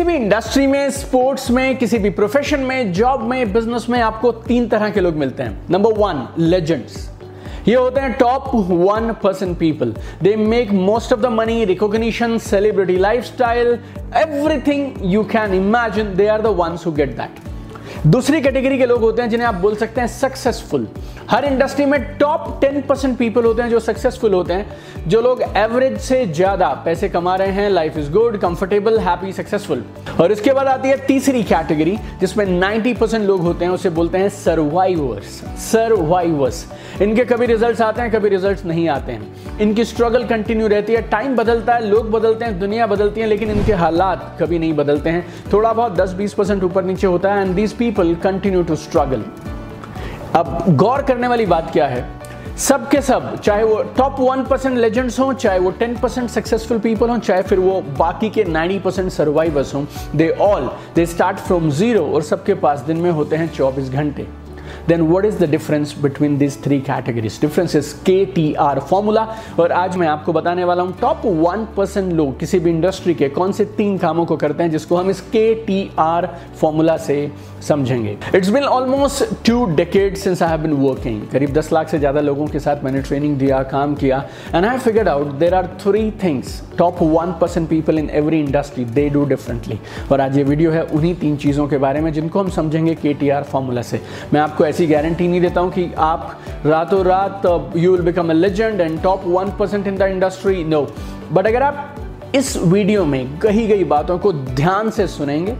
किसी भी इंडस्ट्री में, स्पोर्ट्स में, किसी भी प्रोफेशन में जॉब में बिज़नेस में आपको तीन तरह के लोग मिलते हैं। नंबर वन लेजेंड्स ये होते हैं top one percent people they make most of the money recognition celebrity lifestyle everything you can imagine they are the ones who get that दूसरी कैटेगरी के लोग होते हैं जिन्हें आप बोल सकते हैं सक्सेसफुल हर इंडस्ट्री में टॉप टेन परसेंट पीपल होते हैं जो सक्सेसफुल होते हैं, जो लोग एवरेज से ज़्यादा पैसे कमा रहे हैं life is good comfortable happy successful और इसके बाद आती है तीसरी कैटेगरी जिसमें 90 परसेंट लोग होते हैं, उसे बोलते हैं सर्वाइवर्स सर्वाइवर्स इनके कभी रिज़ल्ट आते हैं, कभी रिज़ल्ट नहीं आते हैं। इनकी स्ट्रगल कंटिन्यू रहती है टाइम बदलता है, लोग बदलते हैं, दुनिया बदलती है, लेकिन इनके हालात कभी नहीं बदलते हैं। थोड़ा बहुत दस बीस परसेंट ऊपर नीचे होता है and these continue to struggle अब गौर करने वाली बात क्या है? सब के सब, चाहे वो टॉप वन परसेंट लेजेंड्स हों, चाहे वो टेन परसेंट सक्सेसफुल पीपल हों, चाहे फिर वो बाकी के नाइनटी परसेंट सर्वाइवर्स हों they all they start from zero और सबके पास दिन में होते हैं चौबीस घंटे। Then what is the difference between this three categories difference is K T R formula और आज मैं आपको बताने वाला हूँ टॉप वन परसेंट लोग किसी भी इंडस्ट्री के कौन से तीन कामों को करते हैं जिसको हम इस के टी आर फॉर्मूला से समझेंगे। It's been almost two decade since I have been working करीब दस लाख से ज़्यादा लोगों के साथ मैंने ट्रेनिंग दिया, काम किया। And I figured out there are three things top one percent people in every industry they do differently और आज ये वीडियो है उन्हीं तीन चीज़ों के बारे में जिनको हम समझेंगे के टी आर फॉर्मूला से। मैं आपको ऐसी गारंटी नहीं देता हूँ कि आप रातों रात you will become a legend and top one percent in the industry no but अगर आप इस वीडियो में कही गई बातों को ध्यान से सुनेंगे,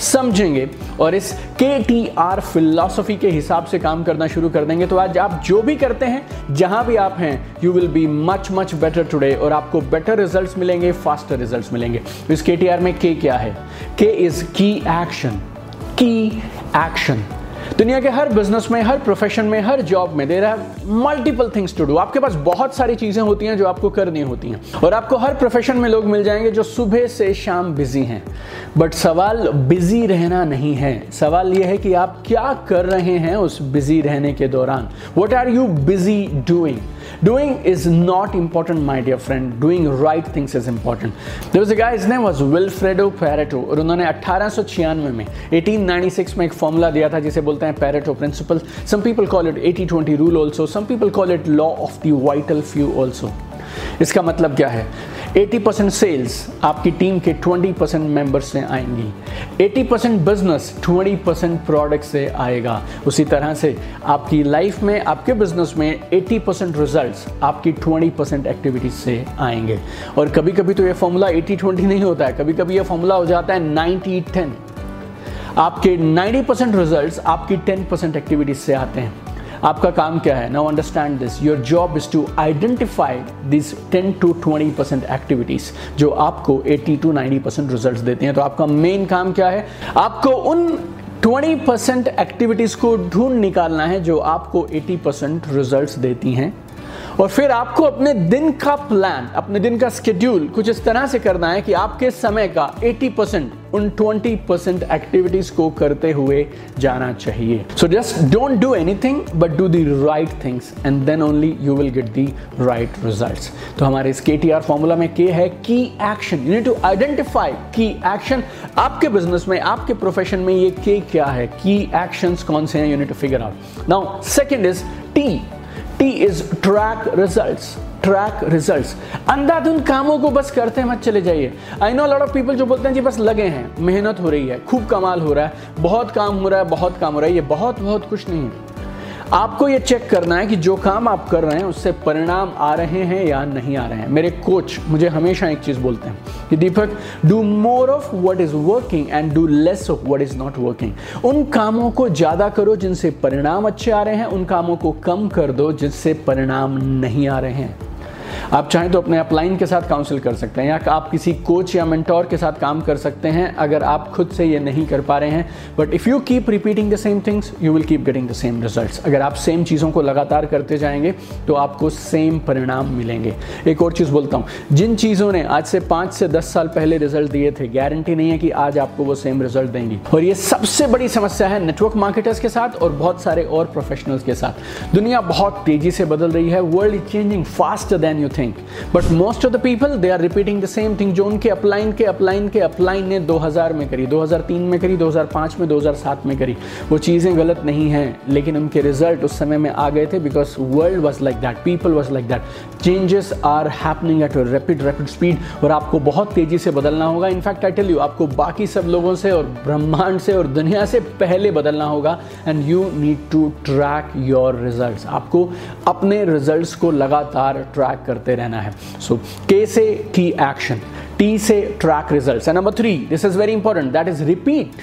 समझेंगे और इस के टी आर फिलोसफी के हिसाब से काम करना शुरू कर देंगे तो आज आप जो भी करते हैं, जहाँ भी आप हैं you will be much much better today और आपको बेटर रिजल्ट्स मिलेंगे फास्टर रिजल्ट्स मिलेंगे. इस के टी आर में के क्या है? के इज़ की एक्शन की एक्शन दुनिया के हर बिज़नेस में हर प्रोफेशन में हर जॉब में there are multiple things to do आपके पास बहुत सारी चीज़ें होती हैं जो आपको करनी होती हैं। और आपको हर प्रोफेशन में लोग मिल जाएँगे जो सुबह से शाम बिज़ी हैं। बट सवाल बिज़ी रहना नहीं है। सवाल यह है कि आप क्या कर रहे हैं उस बिज़ी रहने के दौरान? What are you busy doing Doing is not important, my dear friend. Doing right things is important. There was a guy, his name was Wilfredo Pareto, और उन्होंने अट्ठारह में 1896 में एक फॉर्मूला दिया था जिसे बोलते हैं Pareto principle. Some people call it 80-20 rule also. Some people call it law of the vital few also. इसका मतलब क्या है 80% सेल्स आपकी टीम के 20 परसेंट मेंबर से आएँगी 80 परसेंट बिज़नेस 20 परसेंट प्रोडक्ट से आएगा उसी तरह से आपकी लाइफ में, आपके बिज़नेस में 80 परसेंट रिज़ल्ट आपकी 20 परसेंट एक्टिविटीज़ से आएँगे और कभी कभी तो ये फॉर्मूला 80 20 नहीं होता है कभी कभी ये फॉर्मूला हो जाता है 90 10 आपके 90 परसेंट रिज़ल्ट आपकी 10 परसेंट एक्टिविटीज़ से आते हैं। आपका काम क्या है? Now understand this your job is to identify this 10 to 20 percent activities जो आपको 80 टू 90 परसेंट रिज़ल्ट देते हैं। तो आपका मेन काम क्या है? आपको उन 20 परसेंट एक्टिविटीज़ को ढूंढ निकालना है जो आपको 80 परसेंट रिज़ल्ट देती हैं। और फिर आपको अपने दिन का प्लान अपने दिन का स्केड्यूल कुछ इस तरह से करना है कि आपके समय का 80 परसेंट उन 20 परसेंट एक्टिविटीज़ को करते हुए जाना चाहिए। So just don't do anything but do the right things and then only you will get the right results तो हमारे इस के टी आर फॉर्मूला में के है key action you need to identify key action आपके बिज़नेस में, आपके प्रोफेशन में ये के क्या है? की एक्शन कौन से हैं? You need to figure out now second is T T is track results track results अंधाधुन कामों को बस करते मत चले जाइए। I know lot of people जो बोलते हैं, जी, बस लगे हैं, मेहनत हो रही है, खूब कमाल हो रहा है, बहुत काम हो रहा है, बहुत काम हो रहा है, ये बहुत बहुत कुछ नहीं है। आपको ये चेक करना है कि जो काम आप कर रहे हैं, उससे परिणाम आ रहे हैं या नहीं आ रहे हैं। मेरे कोच मुझे हमेशा एक चीज़ बोलते हैं कि Deepak do more of what is working and do less of what is not working उन कामों को ज़्यादा करो जिनसे परिणाम अच्छे आ रहे हैं, उन कामों को कम कर दो जिससे परिणाम नहीं आ रहे हैं। आप चाहें तो अपने अपलाइन के साथ काउंसिल कर सकते हैं, या आप किसी कोच या मेंटोर के साथ काम कर सकते हैं, अगर आप खुद से ये नहीं कर पा रहे हैं। But if you keep repeating the same things you will keep getting the same results अगर आप सेम चीज़ों को लगातार करते जाएँगे तो आपको सेम परिणाम मिलेंगे। एक और चीज़ बोलता हूँ, जिन चीज़ों ने आज से पाँच से दस साल पहले रिज़ल्ट दिए थे गारंटी नहीं है कि आज आपको वो सेम रिज़ल्ट देंगी। और ये सबसे बड़ी समस्या है नेटवर्क मार्केटर्स के साथ और बहुत सारे और प्रोफेशनल्स के साथ। दुनिया बहुत तेज़ी से बदल रही है world is changing faster than you think. But most of the people, they are repeating the same thing. जो उनके अपलाइन के अपलाइन के अपलाइन ने 2000 में करी 2003 में करी 2005 में 2007 में करी। वो चीज़ें गलत नहीं हैं, लेकिन उनके रिज़ल्ट उस समय में आ गए थे because world was like that people was like that changes are happening at rapid rapid speed और आपको बहुत तेज़ी से बदलना होगा। इनफैक्ट आई टेल यू आपको बाकी सब लोगों से और ब्रह्मांड से और दुनिया से पहले बदलना होगा and you need to track your result आपको अपने रिज़ल्ट को लगातार ट्रैक करते रहना है। सो के से की एक्शन टी से track result number three this is very important that is repeat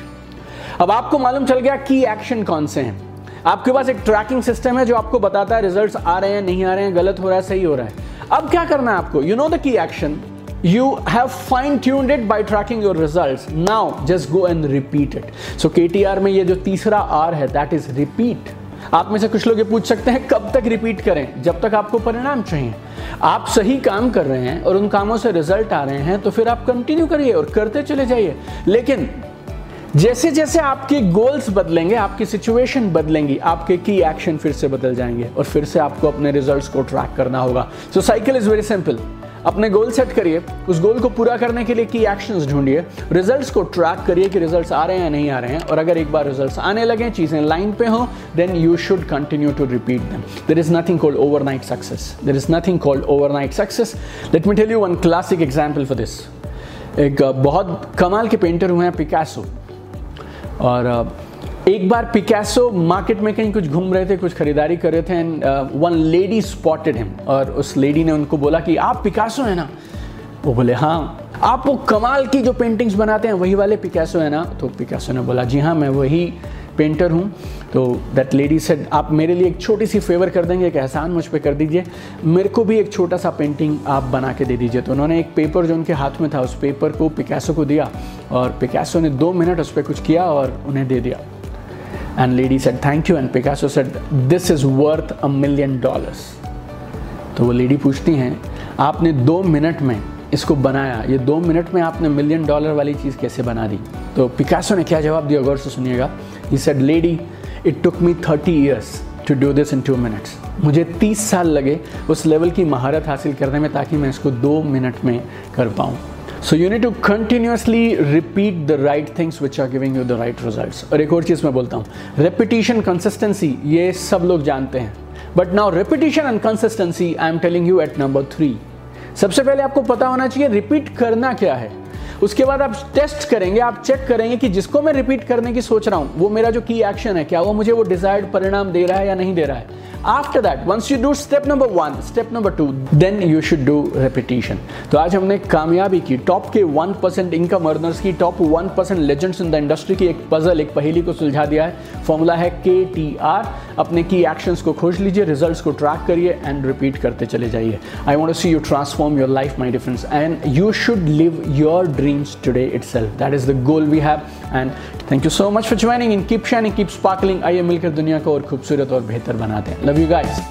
अब आपको मालूम चल गया की एक्शन कौन से हैं। आपके पास एक ट्रैकिंग सिस्टम है जो आपको बताता है रिजल्ट्स आ रहे हैं, नहीं आ रहे हैं, गलत हो रहा है, सही हो रहा है। अब क्या करना है आपको? You know the key action you have fine tuned it by tracking your results. Now, just go and repeat it. So ktr में ये जो तीसरा r है, that is repeat. आप में से कुछ लोग ये पूछ सकते हैं, कब तक रिपीट करें? जब तक आपको परिणाम चाहिए। आप सही काम कर रहे हैं और उन कामों से रिज़ल्ट आ रहे हैं तो फिर आप कंटिन्यू करिए और करते चले जाइए। लेकिन जैसे जैसे आपके गोल्स बदलेंगे, आपकी सिचुएशन बदलेंगी, आपके की एक्शन फिर से बदल जाएँगे और फिर से आपको अपने रिजल्ट्स को ट्रैक करना होगा। So cycle is very simple अपने गोल सेट करिए। उस गोल को पूरा करने के लिए की एक्शंस ढूंढिए। रिजल्ट्स को ट्रैक करिए कि रिजल्ट्स आ रहे हैं या नहीं आ रहे हैं। और अगर एक बार रिजल्ट्स आने लगे, चीज़ें लाइन पे हो then you should continue to repeat them there is nothing called overnight success there is nothing called overnight success let me tell you one classic example for this एक बहुत कमाल के पेंटर हुए हैं पिकासो और एक बार पिकासो मार्केट में कहीं कुछ घूम रहे थे, कुछ खरीदारी कर रहे थे and one lady spotted him और उस लेडी ने उनको बोला कि, आप पिकासो है ना? वो बोले हाँ। आप वो कमाल की जो पेंटिंग्स बनाते हैं, वही वाले पिकासो है ना? तो पिकासो ने बोला, जी हाँ मैं वही पेंटर हूँ। तो दैट लेडी सेड आप मेरे लिए एक छोटी सी फेवर कर देंगे, एक एहसान मुझ पर कर दीजिए। मेरे को भी एक छोटा सा पेंटिंग आप बना के दे दीजिए। तो उन्होंने एक पेपर जो उनके हाथ में था, उस पेपर को पिकासो को दिया, और पिकासो ने दो मिनट उस पर कुछ किया और उन्हें दे दिया। And lady said thank you and Picasso said this is worth a million dollars तो वो लेडी पूछती हैं, आपने दो मिनट में इसको बनाया? ये दो मिनट में आपने मिलियन डॉलर वाली चीज़ कैसे बना दी? तो पिकासो ने क्या जवाब दिया? गौर से सुनिएगा। He said lady it took me thirty years to do this in two minutes मुझे तीस साल लगे उस लेवल की महारत हासिल करने में ताकि मैं इसको दो मिनट में कर पाऊँ. So you need to continuously repeat the right things which are giving you the right result और एक और चीज़ मैं बोलता हूँ रेपिटेशन कंसिस्टेंसी ये सब लोग जानते हैं। But now repetition and consistency I am telling you at number three सबसे पहले आपको पता होना चाहिए रिपीट करना क्या है? उसके बाद आप टेस्ट करेंगे, आप चेक करेंगे कि जिसको मैं रिपीट करने की सोच रहा हूँ, वो मेरा जो की एक्शन है, क्या वो मुझे वो डिजायर्ड परिणाम दे रहा है या नहीं दे रहा है? After that once you do step number one step number two then you should do repetition तो आज हमने कामयाबी की टॉप के वन परसेंट इनकम अर्नर्स की top one percent legends in the industry की एक पजल एक पहेली को सुलझा दिया है। फॉर्मूला है के टी आर अपने की एक्शंस को खोज लीजिए रिजल्ट्स को ट्रैक करिए एंड रिपीट करते चले जाइए। I want see you transform your life my difference and you should live your dreams today itself that is the goal we have and thank you so much for joining in keep shining keep sparkling आइए मिलकर दुनिया को और खूबसूरत और बेहतर बनाते हैं. Love you guys